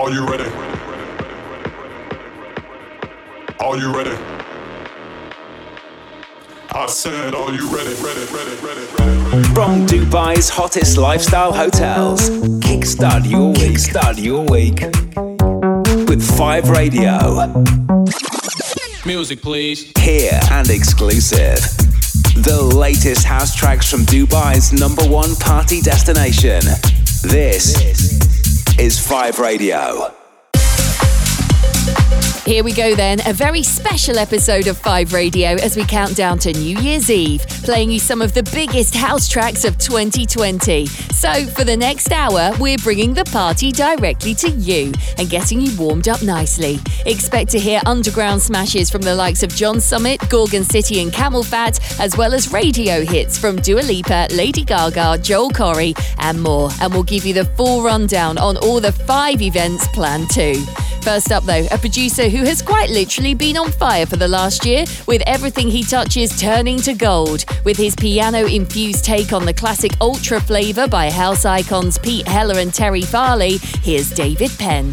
Are you ready? Are you ready? I said, are you ready, ready, ready, ready, ready? From Dubai's hottest lifestyle hotels, kickstart your week, start your week with 5 Radio. Music, please. Here and exclusive. The latest house tracks from Dubai's number one party destination. This is 5 Radio. Here we go then, a very special episode of 5 Radio as we count down to New Year's Eve, playing you some of the biggest house tracks of 2020. So, for the next hour, we're bringing the party directly to you and getting you warmed up nicely. Expect to hear underground smashes from the likes of John Summit, Gorgon City, and CamelPhat, as well as radio hits from Dua Lipa, Lady Gaga, Joel Corry, and more. And we'll give you the full rundown on all the five events planned too. First up, though, a producer who has quite literally been on fire for the last year, with everything he touches turning to gold. With his piano infused take on the classic Ultra Flava by house icons Pete Heller and Terry Farley, here's David Penn.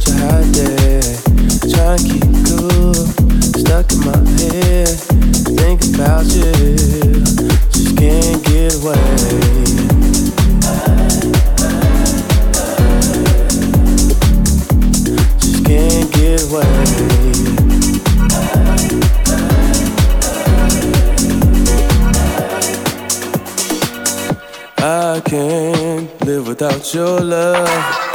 Such a hot day. Trying to keep cool, stuck in my head. Think about you, just can't get away. Just can't get away. I can't live without your love.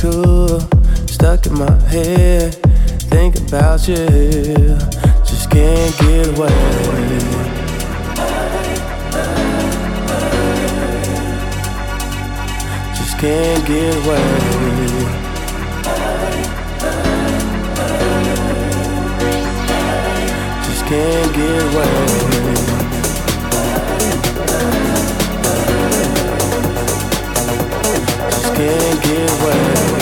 Cool, stuck in my head. Think about you, just can't get away. Just can't get away. Just can't get away. Can't get away.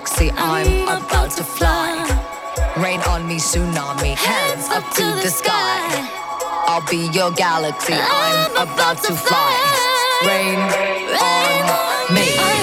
Galaxy. I'm I'm about to fly. Rain on me, tsunami. Hands up to the sky. I'll be your galaxy. I'm about to fly. Rain on me.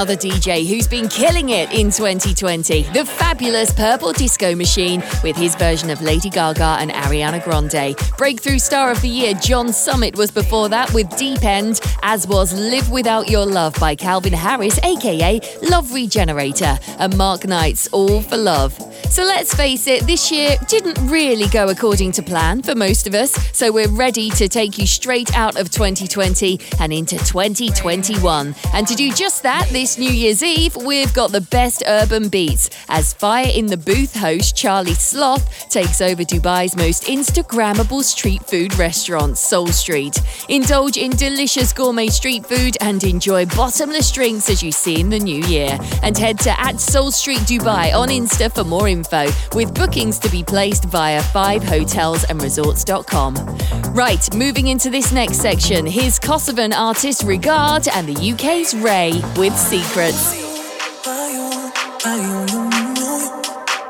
Another DJ who's been killing it in 2020. The fabulous Purple Disco Machine with his version of Lady Gaga and Ariana Grande. Breakthrough Star of the Year, John Summit was before that with Deep End, as was Live Without Your Love by Calvin Harris, aka Love Regenerator, and Mark Knight's All for Love. So let's face it, this year didn't really go according to plan for most of us, so we're ready to take you straight out of 2020 and into 2021. And to do just that, this New Year's Eve, we've got the best urban beats as Fire in the Booth host Charlie Sloth takes over Dubai's most Instagrammable street food restaurant, Soul Street. Indulge in delicious gourmet street food and enjoy bottomless drinks as you see in the new year. And head to at Soul Street Dubai on Insta for more info, with bookings to be placed via 5hotelsandresorts.com. Right, moving into this next section, here's Kosovan artist Regard and the UK's RAYE with secrets.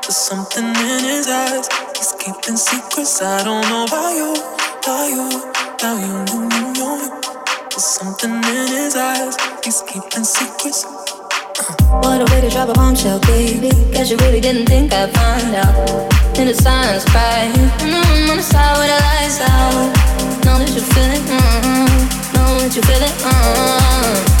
There's something in his eyes. He's keeping secrets. I don't know why you, why you, why you, you, There's something in his eyes. He's keeping secrets. Uh. What a way to drop a bombshell, baby. Guess you really didn't think I'd find out. In the silence, cry. Mm, on the side where the lights out. Know that you feel it. mm, Know that you feel it. mm.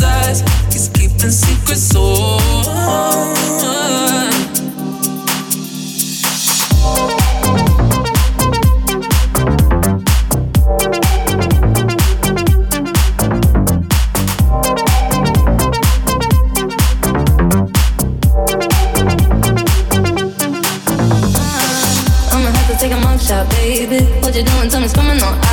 us keeping secrets so Take a baby. What you doing? Tell me, spamming on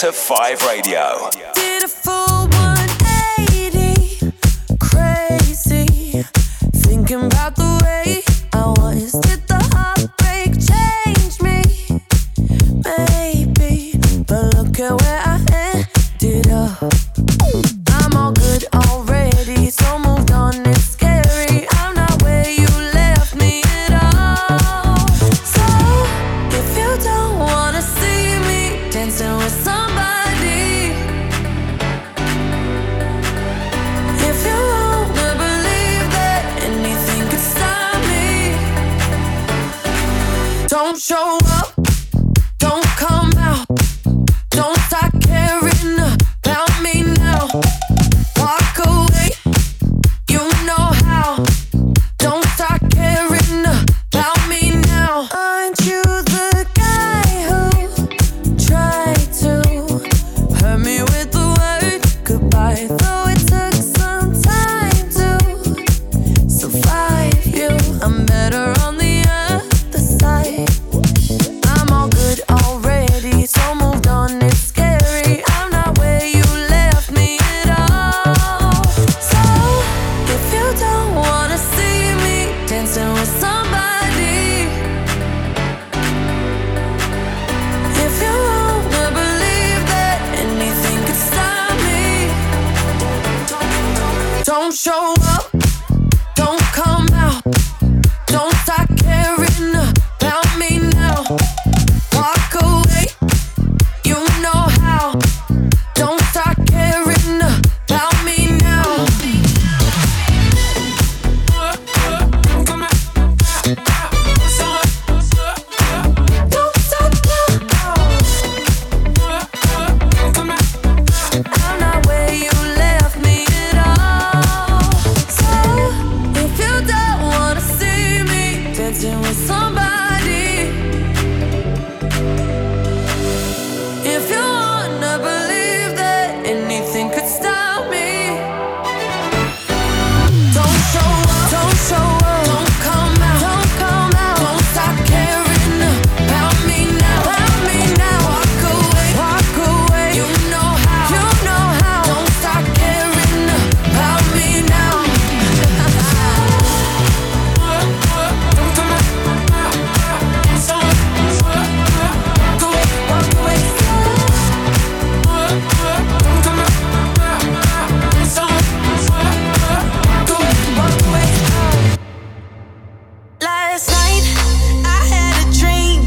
to 5 Radio. Last night I had a dream.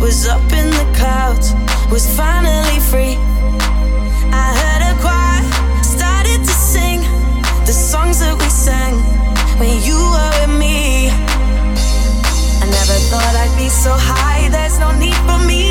Was up in the clouds, was finally free. I heard a choir, started to sing the songs that we sang when you were with me. I never thought I'd be so high. There's no need for me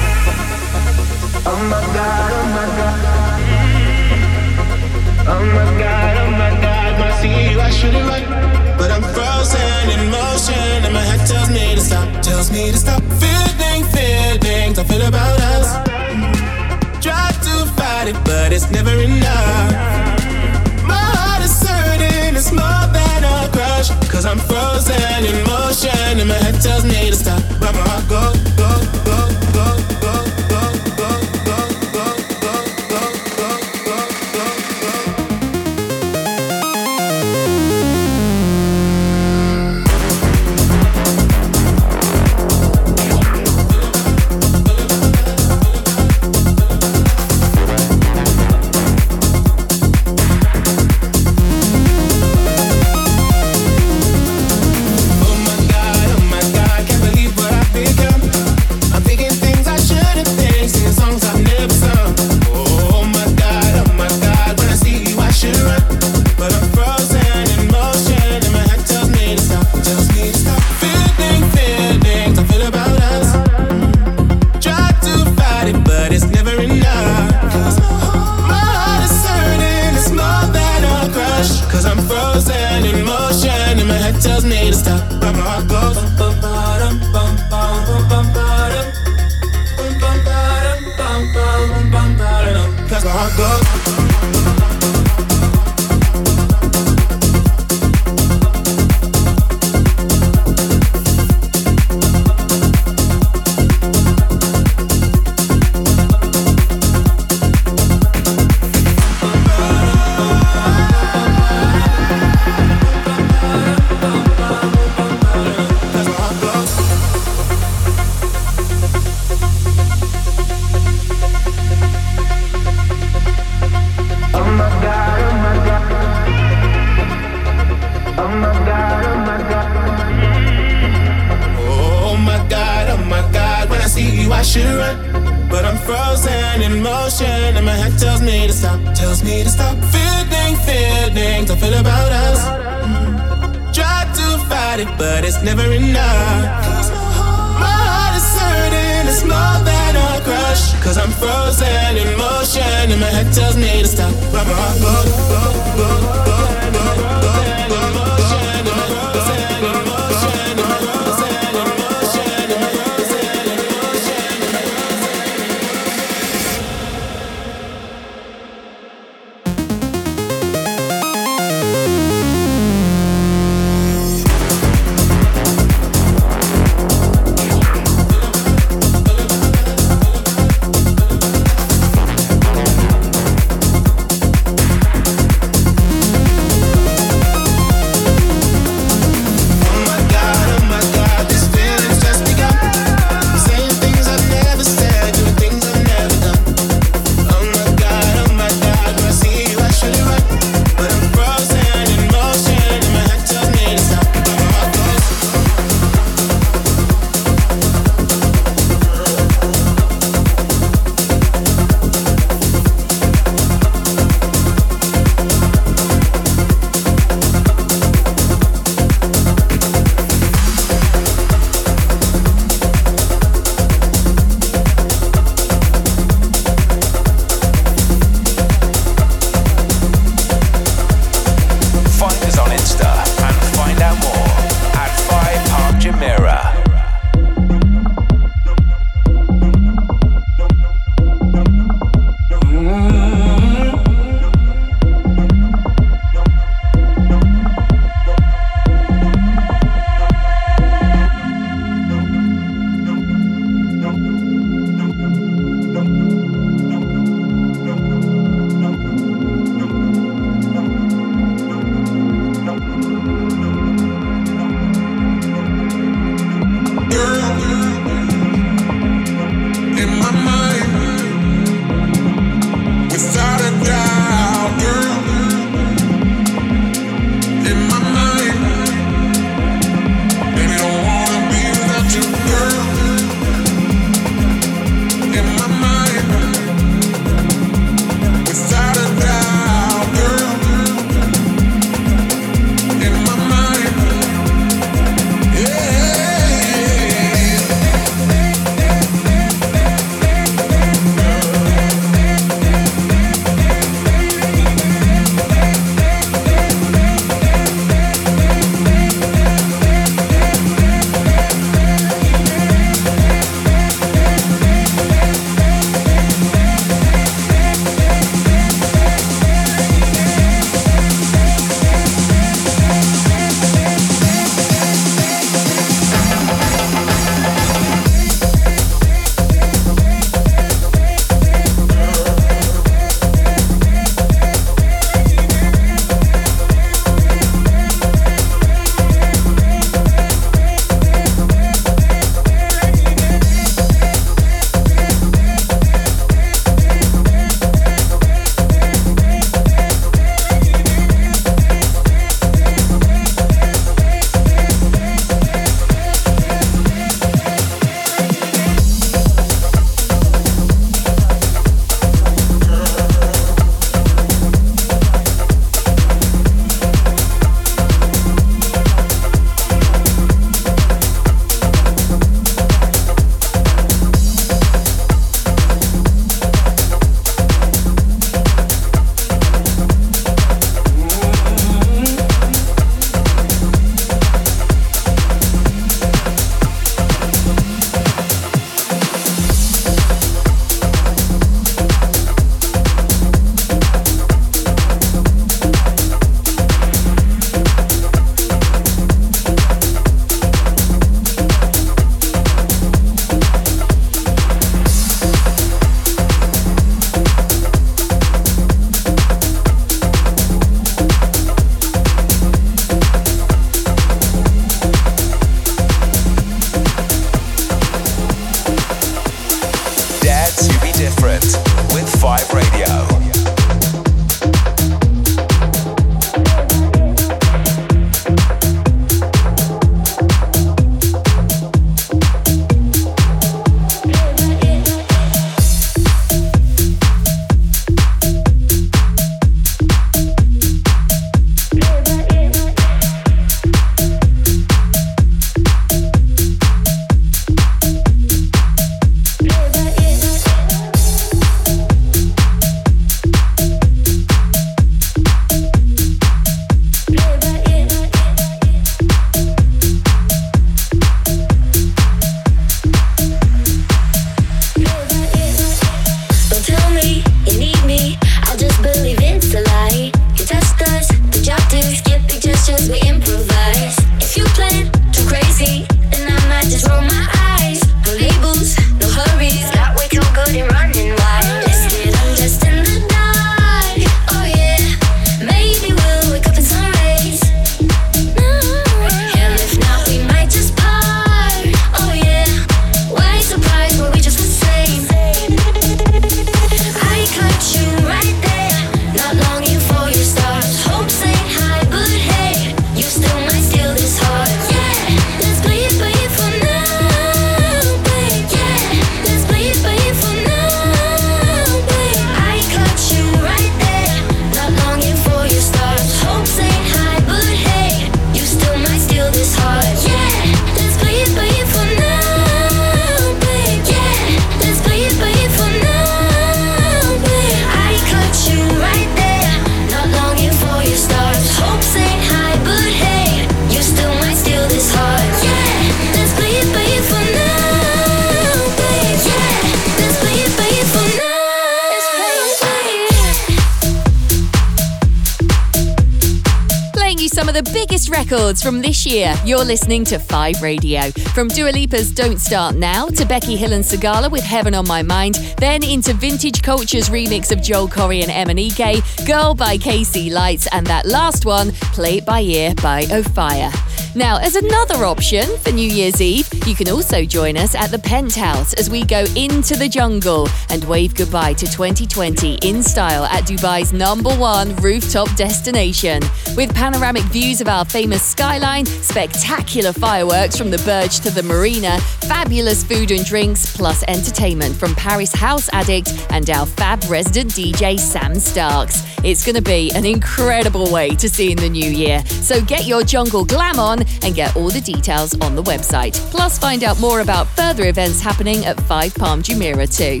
year. You're listening to 5 Radio. From Dua Lipa's Don't Start Now to Becky Hill and Sigala with Heaven on My Mind, then into Vintage Culture's remix of Joel Corry and MNEK, Girl by KC Lights, and that last one, Play It By Ear by Ofaya. Now, as another option for New Year's Eve, you can also join us at the Penthouse as we go into the jungle and wave goodbye to 2020 in style at Dubai's number one rooftop destination. With panoramic views of our famous skyline, spectacular fireworks from the Burj to the marina, fabulous food and drinks, plus entertainment from Paris House Addict and our fab resident DJ Sam Starks. It's going to be an incredible way to see in the new year. So get your jungle glam on and get all the details on the website. Plus, find out more about further events happening at 5 Palm Jumeirah too.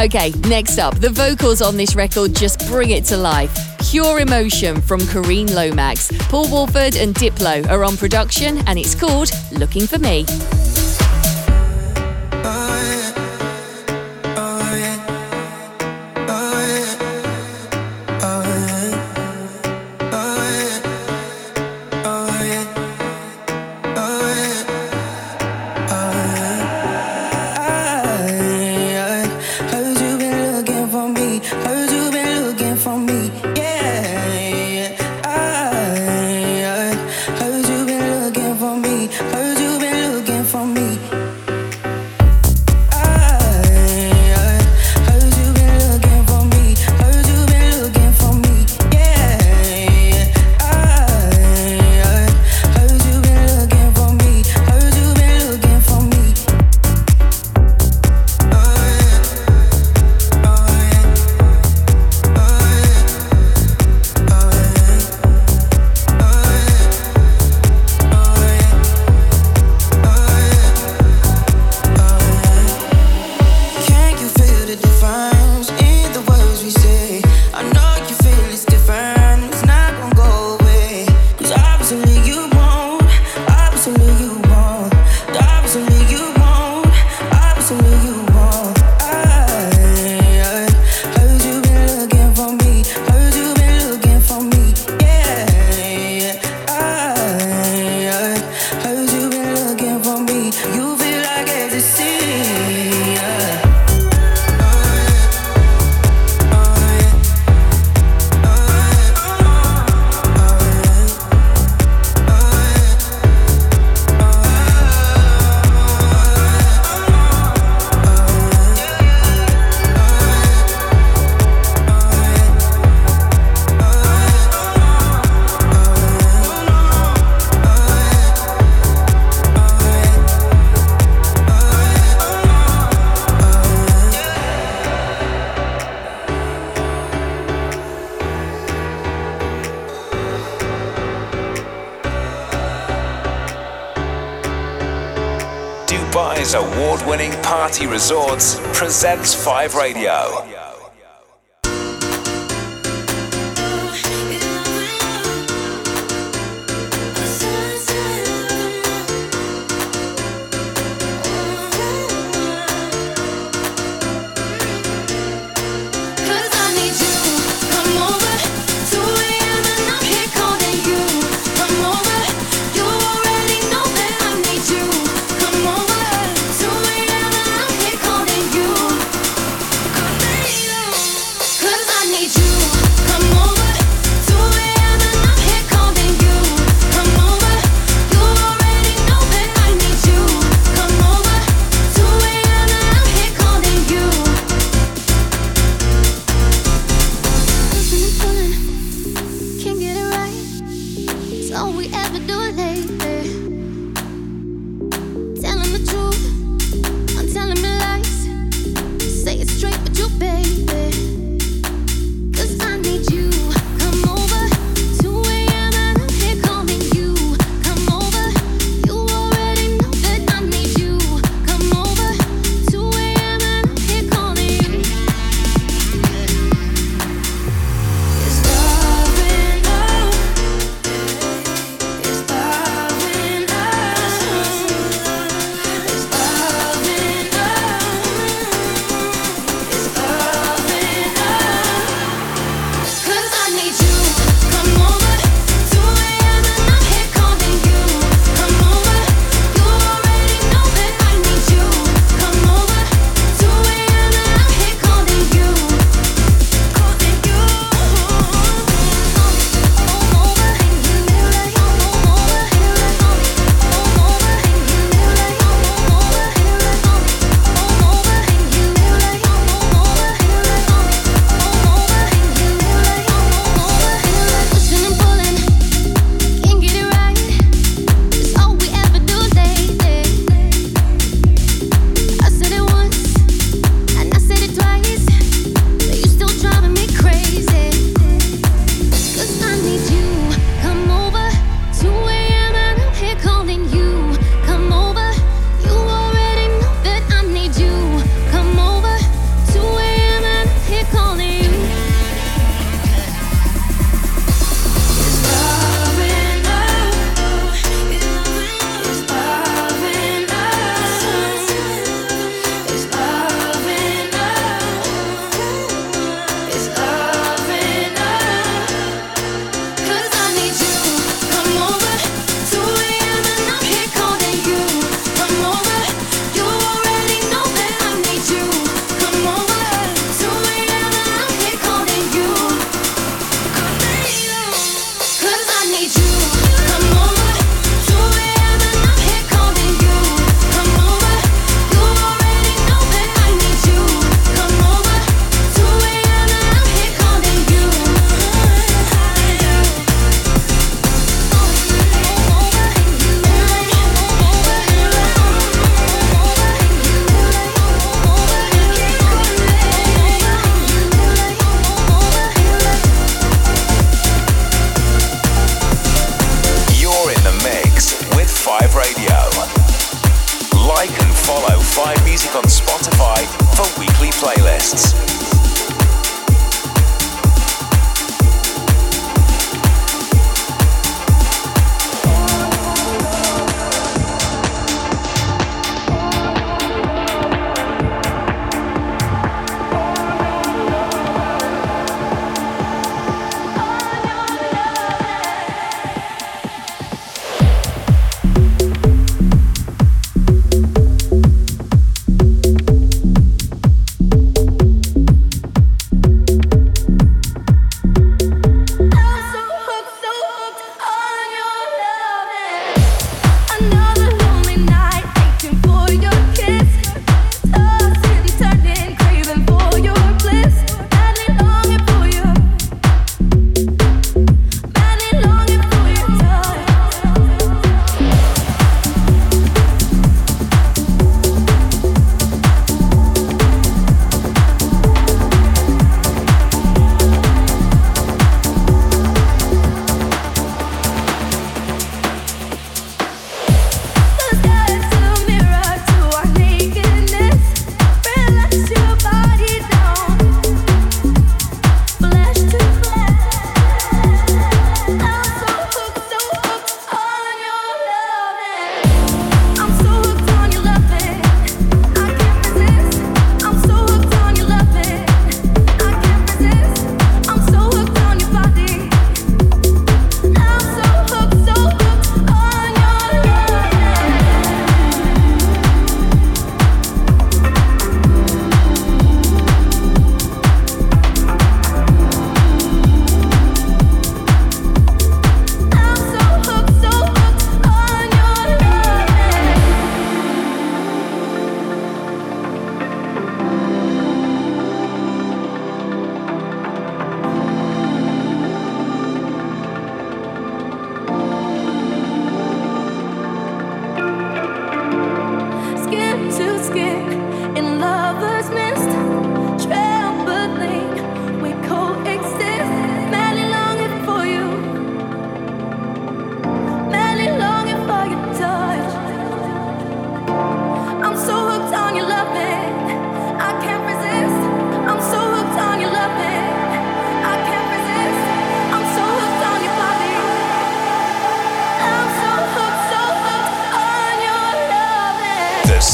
Okay, next up, the vocals on this record just bring it to life. Pure Emotion from Kareen Lomax. Paul Woolford and Diplo are on production, and it's called Looking for Me. Resorts presents 5 Radio.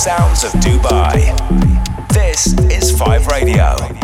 sounds of Dubai. This is Five Radio.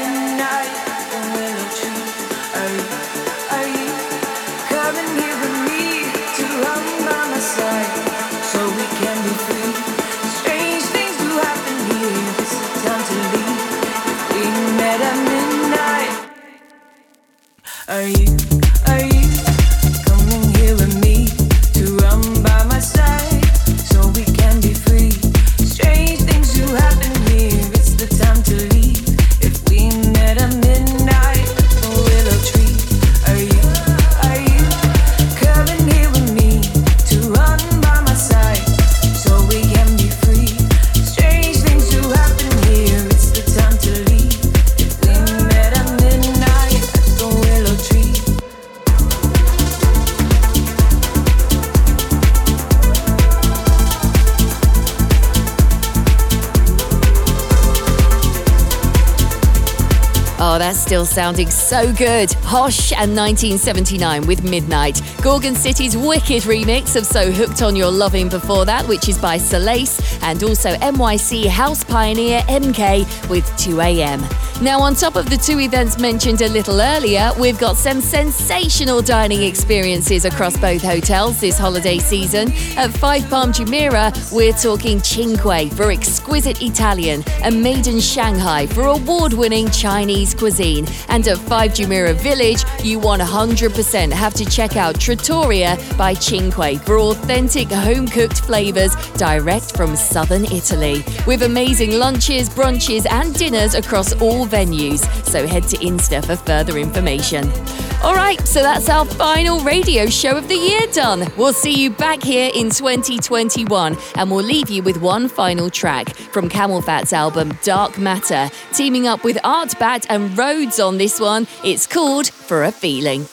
still sounding so good. Hosh and 1979 with Midnight. Gorgon City's wicked remix of So Hooked on Your Loving before that, which is by Solace, and also NYC house pioneer MK with 2am. Now, on top of the two events mentioned a little earlier, we've got some sensational dining experiences across both hotels this holiday season. At Five Palm Jumeirah, we're talking Cinque for exquisite Italian and Made in Shanghai for award winning Chinese cuisine. And at Five Jumeirah Village, you 100% have to check out Trattoria by Cinque for authentic home cooked flavours direct from southern Italy. With amazing lunches, brunches, and dinners across all venues. So head to Insta for further information. All right, so that's our final radio show of the year done. We'll see you back here in 2021, and we'll leave you with one final track from CamelPhat's album Dark Matter, teaming up with ARTBAT and Rhodes on this one. It's called For a Feeling.